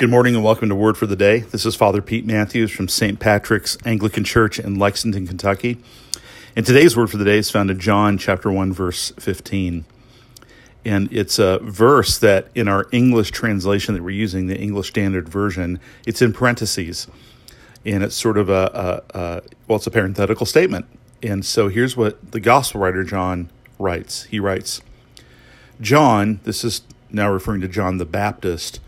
Good morning and welcome to Word for the Day. This is Father Pete Matthews from St. Patrick's Anglican Church in Lexington, Kentucky. And today's Word for the Day is found in John chapter 1 verse 15. And it's a verse that in our English translation that we're using, the English Standard Version, it's in parentheses. And it's sort of a, a, a well, it's a parenthetical statement. And so here's what the gospel writer John writes. He writes, John, this is now referring to John the Baptist,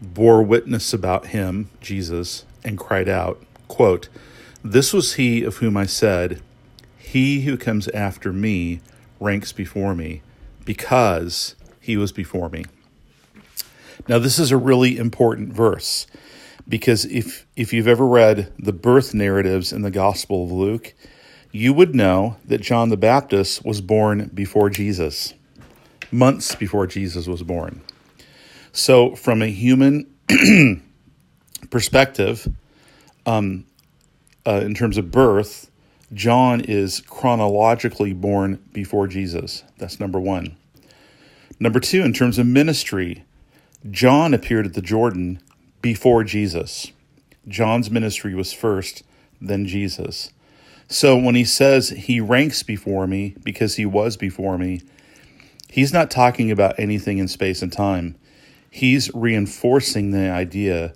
bore witness about him, Jesus, and cried out, quote, This was he of whom I said, He who comes after me ranks before me, because he was before me. Now, this is a really important verse because if, if you've ever read the birth narratives in the Gospel of Luke, you would know that John the Baptist was born before Jesus, months before Jesus was born. So, from a human perspective, um, uh, in terms of birth, John is chronologically born before Jesus. That's number one. Number two, in terms of ministry, John appeared at the Jordan before Jesus. John's ministry was first, then Jesus. So when he says he ranks before me because he was before me, he's not talking about anything in space and time he's reinforcing the idea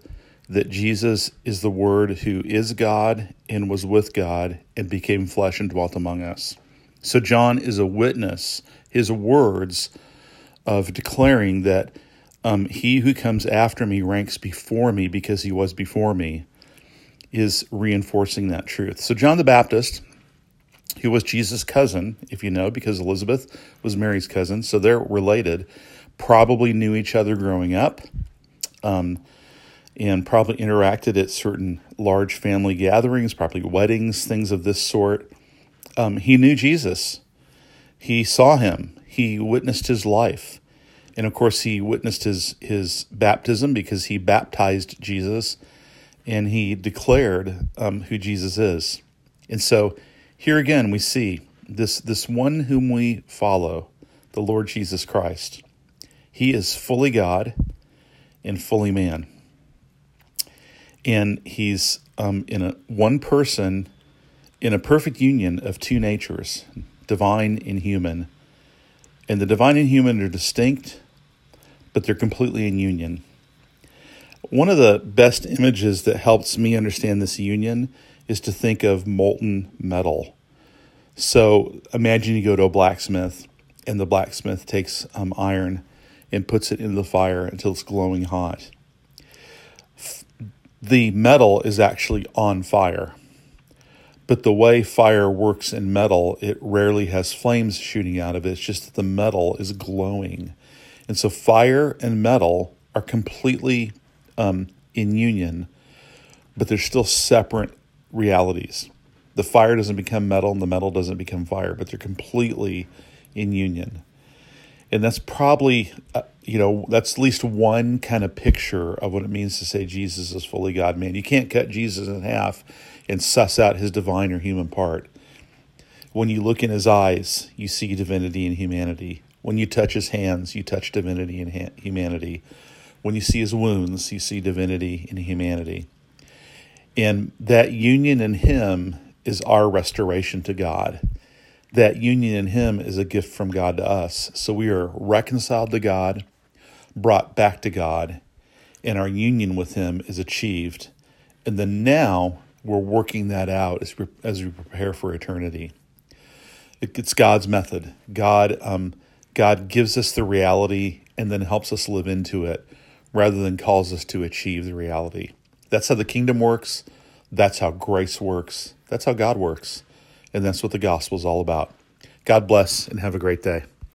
that Jesus is the Word who is God and was with God and became flesh and dwelt among us. So John is a witness, his words of declaring that um, he who comes after me ranks before me because he was before me, is reinforcing that truth. So John the Baptist, who was Jesus' cousin, if you know, because Elizabeth was Mary's cousin, so they're related probably knew each other growing up um, and probably interacted at certain large family gatherings, probably weddings, things of this sort. Um, he knew Jesus. He saw him. He witnessed his life. And of course, he witnessed his, his baptism because he baptized Jesus and he declared um, who Jesus is. And so here again, we see this, this one whom we follow, the Lord Jesus Christ. He is fully God and fully man. And he's um, in a one person in a perfect union of two natures, divine and human. And the divine and human are distinct, but they're completely in union. One of the best images that helps me understand this union is to think of molten metal. So imagine you go to a blacksmith, and the blacksmith takes um, iron and puts it into the fire until it's glowing hot. The metal is actually on fire. But the way fire works in metal, it rarely has flames shooting out of it. It's just that the metal is glowing. And so fire and metal are completely um, in union, but they're still separate realities. The fire doesn't become metal and the metal doesn't become fire, but they're completely in union and that's probably uh, you know that's at least one kind of picture of what it means to say jesus is fully god man. You can't cut jesus in half and suss out his divine or human part. When you look in his eyes you see divinity and humanity. When you touch his hands you touch divinity and ha- humanity. When you see his wounds you see divinity and humanity. And that union in him is our restoration to god that union in Him is a gift from God to us. So we are reconciled to God, brought back to God, and our union with Him is achieved. And then now we're working that out as we, as we prepare for eternity. It, it's God's method. God, um, God gives us the reality and then helps us live into it rather than calls us to achieve the reality. That's how the kingdom works. That's how grace works. That's how God works. And that's what the gospel is all about. God bless and have a great day.